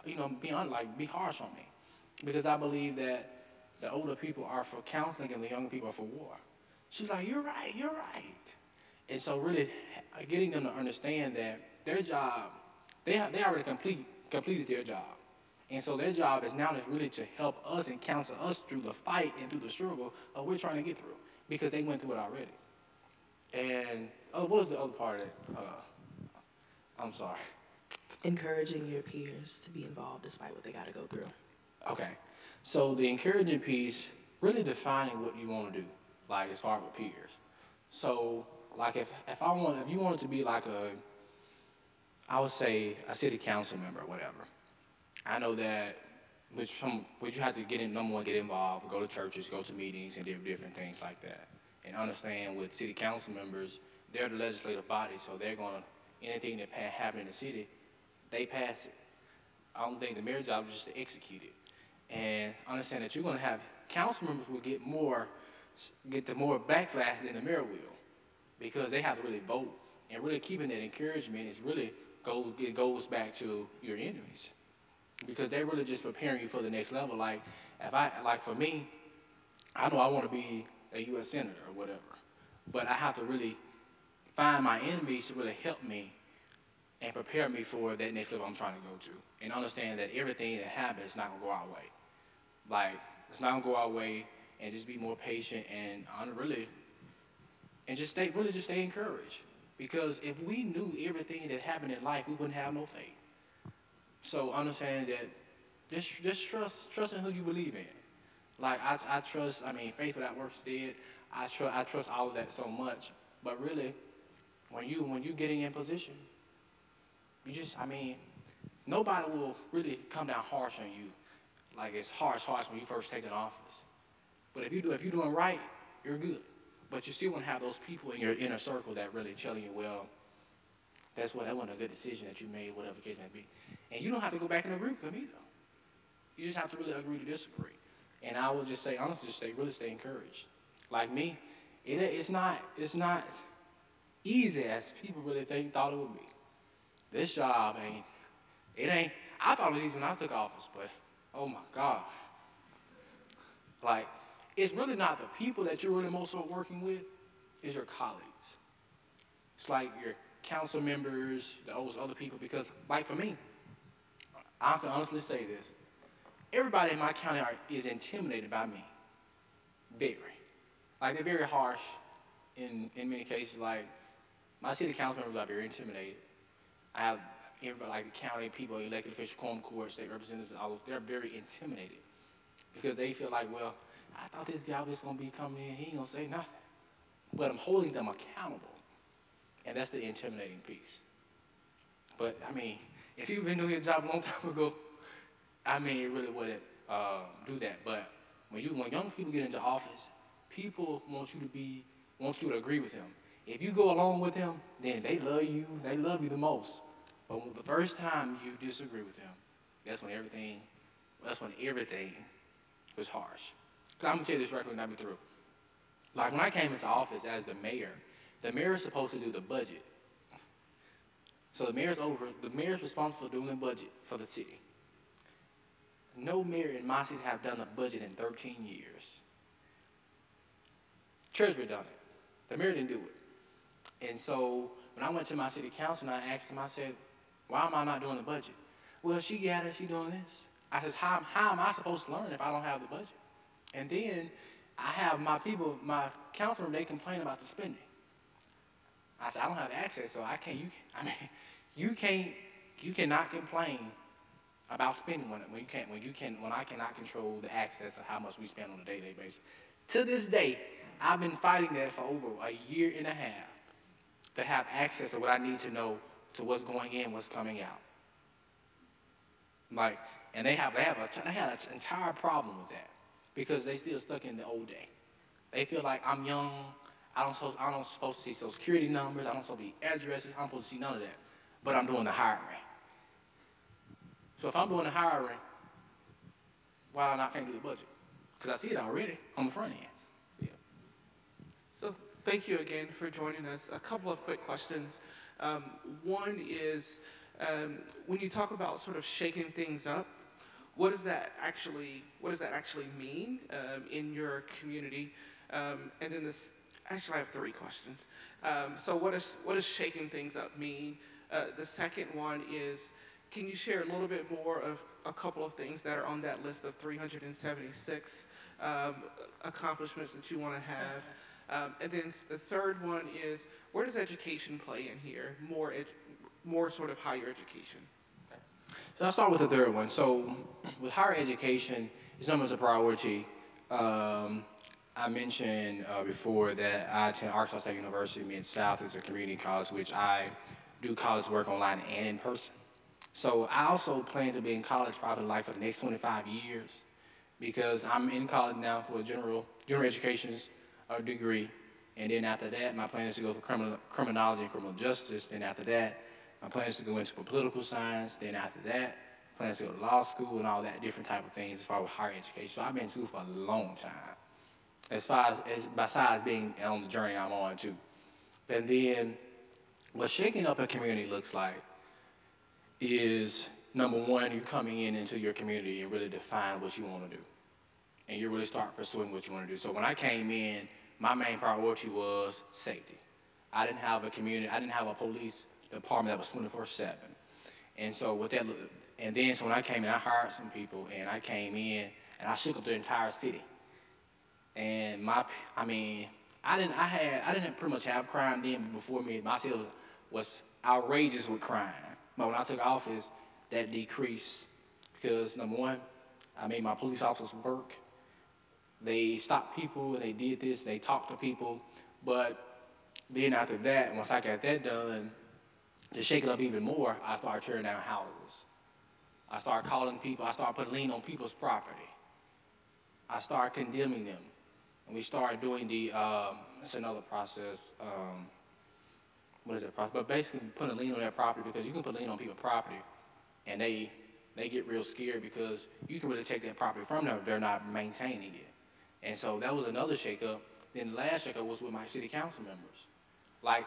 you know, be on like be harsh on me, because I believe that the older people are for counseling and the younger people are for war. She's like, you're right, you're right. And so really getting them to understand that their job, they they already complete completed their job. And so their job is now is really to help us and counsel us through the fight and through the struggle of we're trying to get through because they went through it already. And oh, what was the other part of it? Uh, I'm sorry. Encouraging your peers to be involved despite what they got to go through. Okay. So the encouraging piece, really defining what you want to do, like as far as peers. So like if, if I want, if you wanted to be like a, I would say a city council member or whatever. I know that which from which you have to get in number one, get involved, go to churches, go to meetings, and do different things like that. And understand with city council members, they're the legislative body, so they're gonna anything that happen in the city, they pass it. I don't think the mayor's job is just to execute it. And understand that you're gonna have council members will get more get the more backlash than the mayor will. Because they have to really vote. And really keeping that encouragement is really goes it goes back to your enemies because they're really just preparing you for the next level. Like, if I, like for me, I know I want to be a U.S. senator or whatever, but I have to really find my enemies to really help me and prepare me for that next level I'm trying to go to, and understand that everything that happens is not gonna go our way. Like, it's not gonna go our way, and just be more patient and really, and just stay, really just stay encouraged. Because if we knew everything that happened in life, we wouldn't have no faith. So understand that just just trust trust in who you believe in. Like I, I trust. I mean, faith without works dead. I trust. I trust all of that so much. But really, when you when you getting in position, you just. I mean, nobody will really come down harsh on you, like it's harsh harsh when you first take an office. But if you do if you're doing right, you're good. But you still want to have those people in your inner circle that really telling you, well, that's what that wasn't a good decision that you made, whatever the case may be. And you don't have to go back and agree with them either. You just have to really agree to disagree. And I would just say, honestly, just stay really stay encouraged. Like me, it, it's not it's not easy as people really think thought it would be. This job ain't it ain't. I thought it was easy when I took office, but oh my God. Like, it's really not the people that you're really most working with, it's your colleagues. It's like your council members, those other people, because like for me, I can honestly say this. Everybody in my county are, is intimidated by me. Very. Like they're very harsh in, in many cases. Like my city council members are very intimidated. I have everybody like the county people, elected officials, quorum court, state representatives, all they're very intimidated because they feel like, well, I thought this guy was gonna be coming in, he ain't gonna say nothing. But I'm holding them accountable. And that's the intimidating piece. But I mean, if you've been doing your job a long time ago, I mean, it really wouldn't uh, do that. But when you when young people get into office, people want you to be want you to agree with them. If you go along with them, then they love you. They love you the most. But the first time you disagree with them, that's when everything that's when everything was harsh. Cause I'm gonna tell you this record and I'll be through. Like when I came into office as the mayor, the mayor is supposed to do the budget. So the mayor's over, the mayor's responsible for doing the budget for the city. No mayor in my city have done a budget in 13 years. Treasurer done it. The mayor didn't do it. And so when I went to my city council and I asked them, I said, why am I not doing the budget? Well, she got it, she doing this. I said, how, how am I supposed to learn if I don't have the budget? And then I have my people, my councilman, they complain about the spending. I said, I don't have access, so I can't, you, I mean, you can't, you cannot complain about spending when, when you can't, when you can, when I cannot control the access of how much we spend on a day-to-day basis. To this day, I've been fighting that for over a year and a half to have access to what I need to know to what's going in, what's coming out. Like, and they have, they have a, they had an entire problem with that because they still stuck in the old day. They feel like I'm young, I don't, so, I don't supposed to see social security numbers. I don't supposed to be addresses. I'm supposed to see none of that. But I'm doing the hiring. So if I'm doing the hiring, why not I can't do the budget? Because I see it already on the front end. Thank you again for joining us. A couple of quick questions. Um, one is um, when you talk about sort of shaking things up, what does that actually what does that actually mean um, in your community? Um, and then this Actually, I have three questions. Um, so, what, is, what does shaking things up mean? Uh, the second one is can you share a little bit more of a couple of things that are on that list of 376 um, accomplishments that you want to have? Um, and then the third one is where does education play in here? More, ed- more sort of higher education. So I'll start with the third one. So with higher education, it's almost a priority. Um, I mentioned uh, before that I attend Arkansas State University Mid-South. is a community college, which I do college work online and in person. So I also plan to be in college probably like for the next 25 years because I'm in college now for general, general education uh, degree. And then after that, my plan is to go for criminal, criminology and criminal justice. Then after that, my plan is to go into political science. Then after that, plans to go to law school and all that different type of things as far as higher education. So I've been school for a long time as far as, as besides being on the journey I'm on too. And then what shaking up a community looks like is number one, you coming in into your community and really define what you want to do. And you really start pursuing what you want to do. So when I came in, my main priority was safety. I didn't have a community, I didn't have a police department that was 24 7. And so with that, and then so when I came in, I hired some people and I came in and I shook up the entire city. And my, I mean, I didn't, I had, I didn't pretty much have crime then before me. My city was, was outrageous with crime. But when I took office, that decreased because number one, I made my police officers work. They stopped people, they did this, they talked to people. But then after that, once I got that done, to shake it up even more, I started tearing down houses. I started calling people, I started putting lien on people's property. I started condemning them. And we started doing the, um, that's another process. Um, what is process? But basically putting a lien on their property because you can put a lien on people's property and they, they get real scared because you can really take that property from them if they're not maintaining it. And so that was another shakeup. Then the last shakeup was with my city council members. Like,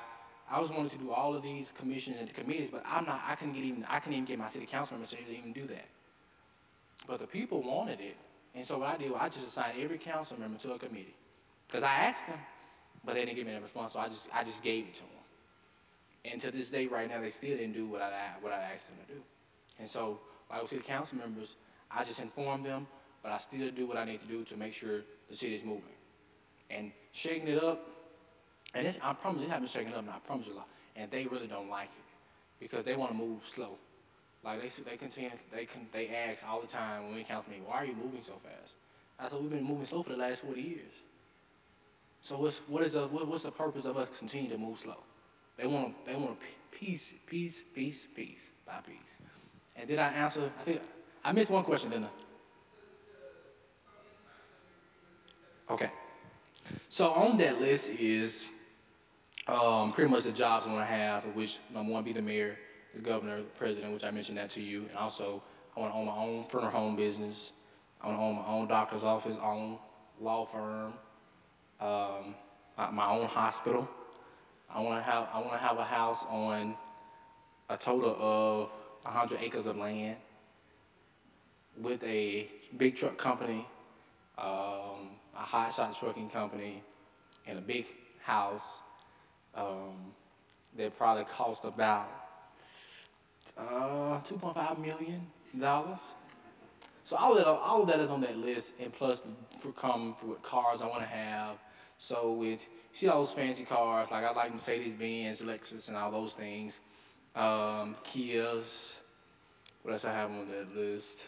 I was wanting to do all of these commissions and committees, but I'm not, I couldn't get even, I couldn't even get my city council members to even do that. But the people wanted it, and so what I did, I just assigned every council member to a committee. Because I asked them, but they didn't give me a response, so I just, I just gave it to them. And to this day, right now, they still didn't do what I, what I asked them to do. And so, like with city council members, I just informed them, but I still do what I need to do to make sure the city's moving. And shaking it up, and I promise you, haven't shaken it up, and I promise you, a lot, and they really don't like it because they want to move slow. Like they they continue, they can, they ask all the time when we council meeting, why are you moving so fast? I said we've been moving slow for the last 40 years. So what's what is the what, what's the purpose of us continuing to move slow? They want they want peace, peace, peace, peace, by peace. And did I answer? I think I missed one question, didn't I? Okay. So on that list is um, pretty much the jobs I want to have, which number one be the mayor, the governor, the president, which I mentioned that to you, and also I want to own my own funeral home business. I want to own my own doctor's office, own law firm, um, my own hospital. I want to have I want to have a house on a total of 100 acres of land with a big truck company, um, a hot shot trucking company, and a big house um, that probably cost about uh, 2.5 million dollars. So all of that, all of that is on that list, and plus for come with cars I want to have. So with see all those fancy cars, like I like Mercedes Benz, Lexus, and all those things. Um, Kias. What else I have on that list?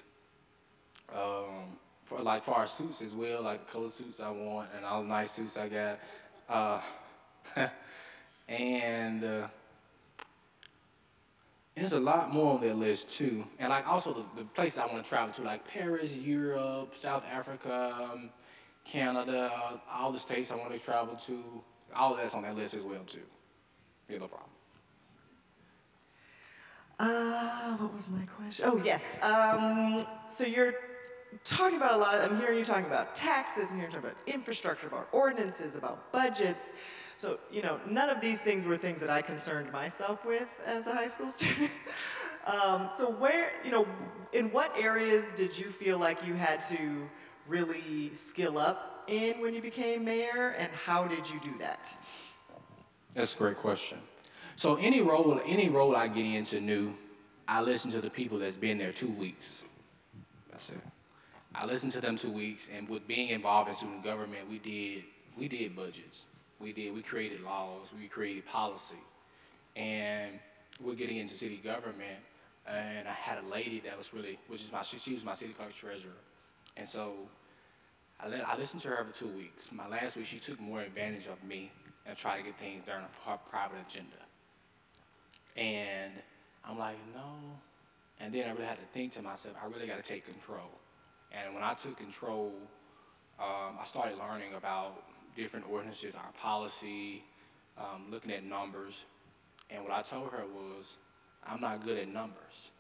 Um, for like for our suits as well, like the color suits I want, and all the nice suits I got. Uh, and uh, there's a lot more on that list too. And like also the, the places I want to travel to, like Paris, Europe, South Africa, um, Canada, all the states I want to travel to. All of that's on that list as well too. Yeah, no problem. Uh, what was my question? Oh, yes. Um, so you're talking about a lot of, I'm hearing you talking about taxes, I'm hearing you talking about infrastructure, about ordinances, about budgets. So, you know, none of these things were things that I concerned myself with as a high school student. um, so where, you know, in what areas did you feel like you had to really skill up in when you became mayor, and how did you do that? That's a great question. So any role, any role I get into new, I listen to the people that's been there two weeks. That's it. I listened to them two weeks, and with being involved in student government, we did we did budgets. We did, we created laws, we created policy. And we're getting into city government, and I had a lady that was really, which is my, she, she was my city clerk treasurer. And so I, let, I listened to her for two weeks. My last week, she took more advantage of me and tried to get things done on her private agenda. And I'm like, no. And then I really had to think to myself, I really got to take control. And when I took control, um, I started learning about different ordinances, our policy, um, looking at numbers. And what I told her was, I'm not good at numbers.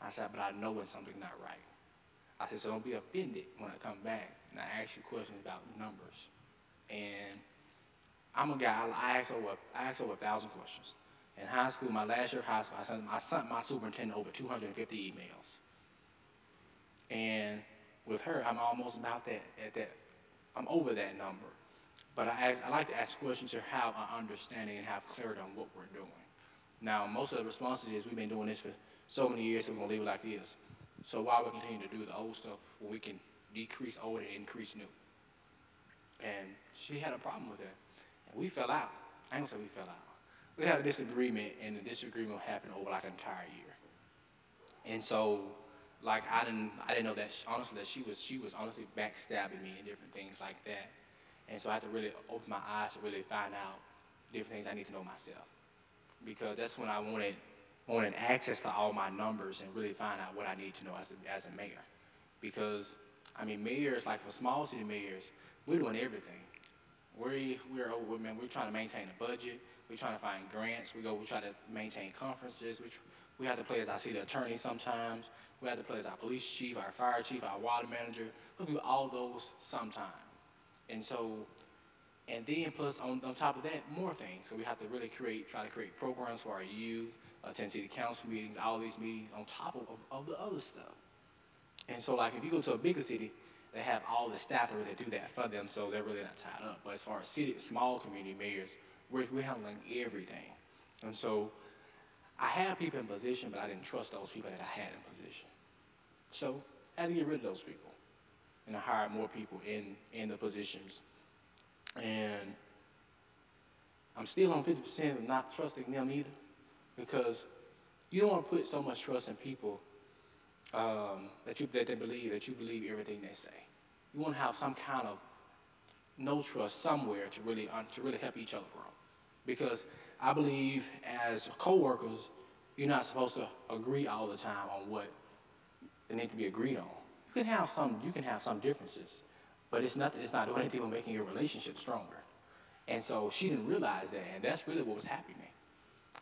I said, but I know when something's not right. I said, so don't be offended when I come back and I ask you questions about numbers. And I'm a guy, I ask over, I ask over a thousand questions. In high school, my last year of high school, I sent, I sent my superintendent over 250 emails. And with her, I'm almost about that, at that, I'm over that number. But I, I like to ask questions to have an understanding and have clarity on what we're doing. Now, most of the responses is we've been doing this for so many years, so we're gonna leave it like this. So why we continue to do the old stuff when we can decrease old and increase new? And she had a problem with that. And we fell out. I ain't gonna say we fell out. We had a disagreement, and the disagreement happened over like an entire year. And so, like I didn't, I didn't know that she, honestly that she was, she was honestly backstabbing me and different things like that. And so I had to really open my eyes to really find out different things I need to know myself. Because that's when I wanted, wanted access to all my numbers and really find out what I need to know as a, as a mayor. Because, I mean, mayors, like for small city mayors, we're doing everything. We, we're, we're, man, we're trying to maintain a budget. We're trying to find grants. We go, we try to maintain conferences. We, we have to play as I see the attorney sometimes. We have to play as our police chief, our fire chief, our water manager. We'll do all those sometime. And so, and then plus on, on top of that, more things. So we have to really create, try to create programs for our youth, attend city council meetings, all these meetings on top of, of, of the other stuff. And so like if you go to a bigger city, they have all the staff that really do that for them, so they're really not tied up. But as far as city, small community mayors, we're, we're handling everything. And so I had people in position, but I didn't trust those people that I had in position. So I had to get rid of those people and I hired more people in, in the positions. And I'm still on 50% of not trusting them either because you don't want to put so much trust in people um, that, you, that they believe that you believe everything they say. You want to have some kind of no trust somewhere to really, to really help each other grow. Because I believe as co-workers, you're not supposed to agree all the time on what they need to be agreed on. You can have some, you can have some differences, but it's nothing, it's not doing anything but making your relationship stronger. And so she didn't realize that, and that's really what was happening.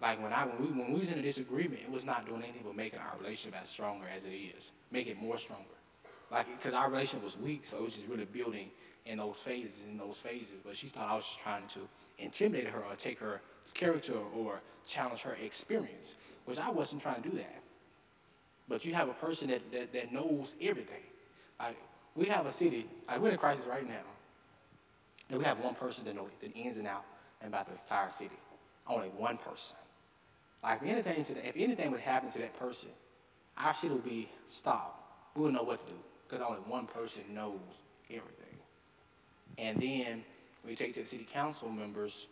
Like when I when we when we was in a disagreement, it was not doing anything but making our relationship as stronger as it is, make it more stronger. Like because our relationship was weak, so it was just really building in those phases, in those phases. But she thought I was just trying to intimidate her or take her character or challenge her experience, which I wasn't trying to do that. But you have a person that, that, that knows everything. Like we have a city, like we're in a crisis right now. And we have one person that knows the ins and out and about the entire city. Only one person. Like if anything, to the, if anything would happen to that person, our city would be stopped. We wouldn't know what to do because only one person knows everything. And then you take to the city council members,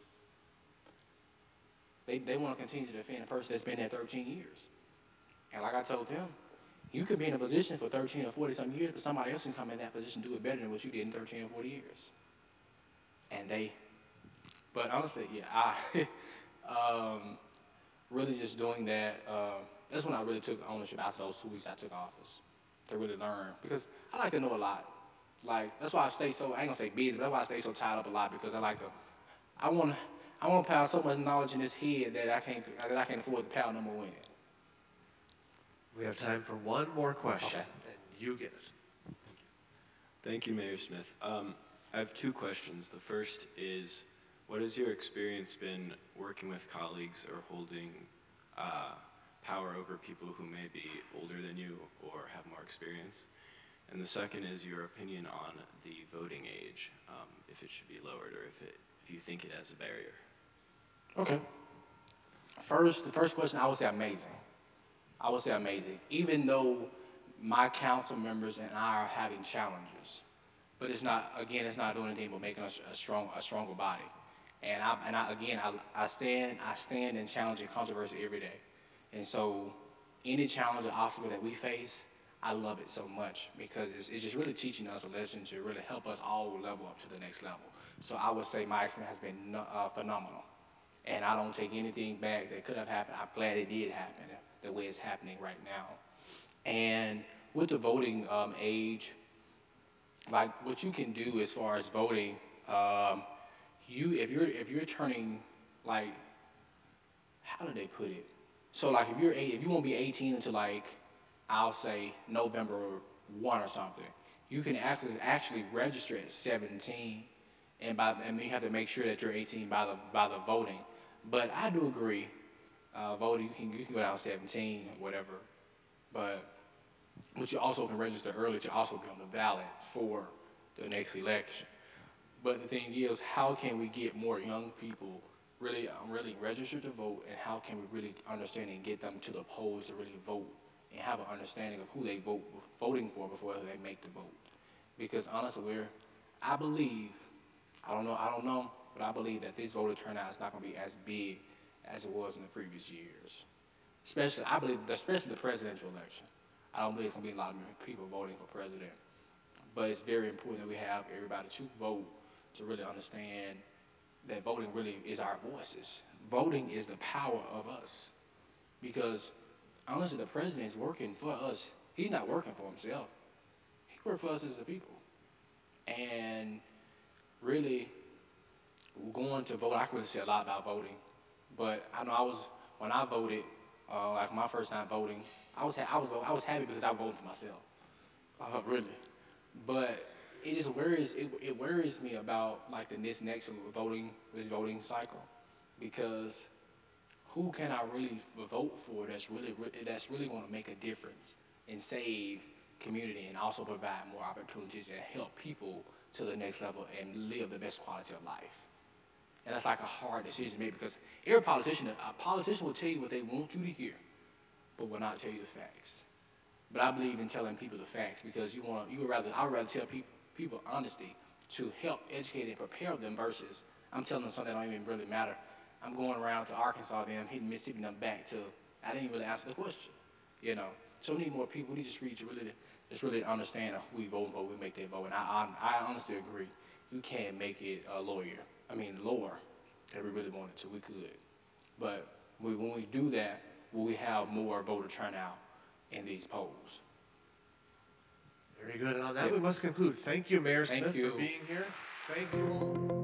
they, they want to continue to defend a person that's been there 13 years. And like I told them, you could be in a position for 13 or 40 some years, but somebody else can come in that position do it better than what you did in 13 or 40 years. And they, but honestly, yeah, I um, really just doing that. Uh, that's when I really took ownership after those two weeks I took office to really learn because I like to know a lot. Like that's why I stay so I ain't gonna say busy, but that's why I stay so tied up a lot because I like to. I want to. I want to pile so much knowledge in this head that I can't that I can't afford to pile no more in it. We have time for one more question, Okay. and you get it. Thank you. Thank you, Mayor Smith. Um, I have two questions. The first is, what has your experience been working with colleagues or holding uh, power over people who may be older than you or have more experience? And the second is your opinion on the voting age, um, if it should be lowered or if it, if you think it has a barrier. Okay. First, the first question I would say amazing. I would say amazing. Even though my council members and I are having challenges, but it's not. Again, it's not doing anything but making us a strong, a stronger body. And I, and I, again, I, I stand, I stand in challenging controversy every day. And so, any challenge or obstacle that we face, I love it so much because it's, it's just really teaching us a lesson to really help us all level up to the next level. So I would say my experience has been uh, phenomenal. And I don't take anything back that could have happened. I'm glad it did happen the way it's happening right now. And with the voting um, age, like what you can do as far as voting, um, you if you're if you're turning like how do they put it? So like if you're eight, if you won't be 18 until like I'll say November one or something, you can actually actually register at 17, and by mean you have to make sure that you're 18 by the by the voting. But I do agree uh, voting, you can, you can go down 17 or whatever. But, but you also can register early to also be on the ballot for the next election. But the thing is, how can we get more young people really, um, really registered to vote, and how can we really understand and get them to the polls to really vote and have an understanding of who they vote voting for before they make the vote? Because honestly, we're, I believe, I don't know, I don't know, but I believe that this voter turnout is not going to be as big as it was in the previous years. Especially, I believe, especially the presidential election. I don't believe it's going to be a lot of people voting for president. But it's very important that we have everybody to vote to really understand that voting really is our voices. Voting is the power of us. Because honestly, the president is working for us. He's not working for himself. He works for us as the people. And really, going to vote, I can really say a lot about voting. But I know I was when I voted, uh, like my first time voting, I was I was I was happy because I voted for myself. Uh, really, but it just worries it, it worries me about like the this next voting this voting cycle because who can I really vote for that's really that's really going to make a difference and save community and also provide more opportunities and help people to the next level and live the best quality of life. And that's like a hard decision to make because every politician, a politician will tell you what they want you to hear, but will not tell you the facts. But I believe in telling people the facts because you want you would rather I would rather tell people people honesty to help educate and prepare them versus I'm telling them something that don't even really matter. I'm going around to Arkansas, then I'm hitting Mississippi, them back to I didn't even really answer the question. You know, so we need more people. We need just read to really just really understand who we vote for. We make that vote, and I I, I honestly agree. You can't make it a lawyer. I mean lower. If we really wanted to, we could. But we, when we do that, will we have more voter turnout in these polls? Very good. And on that, we must conclude. Thank you, Mayor Thank Smith, you. for being here. Thank you all.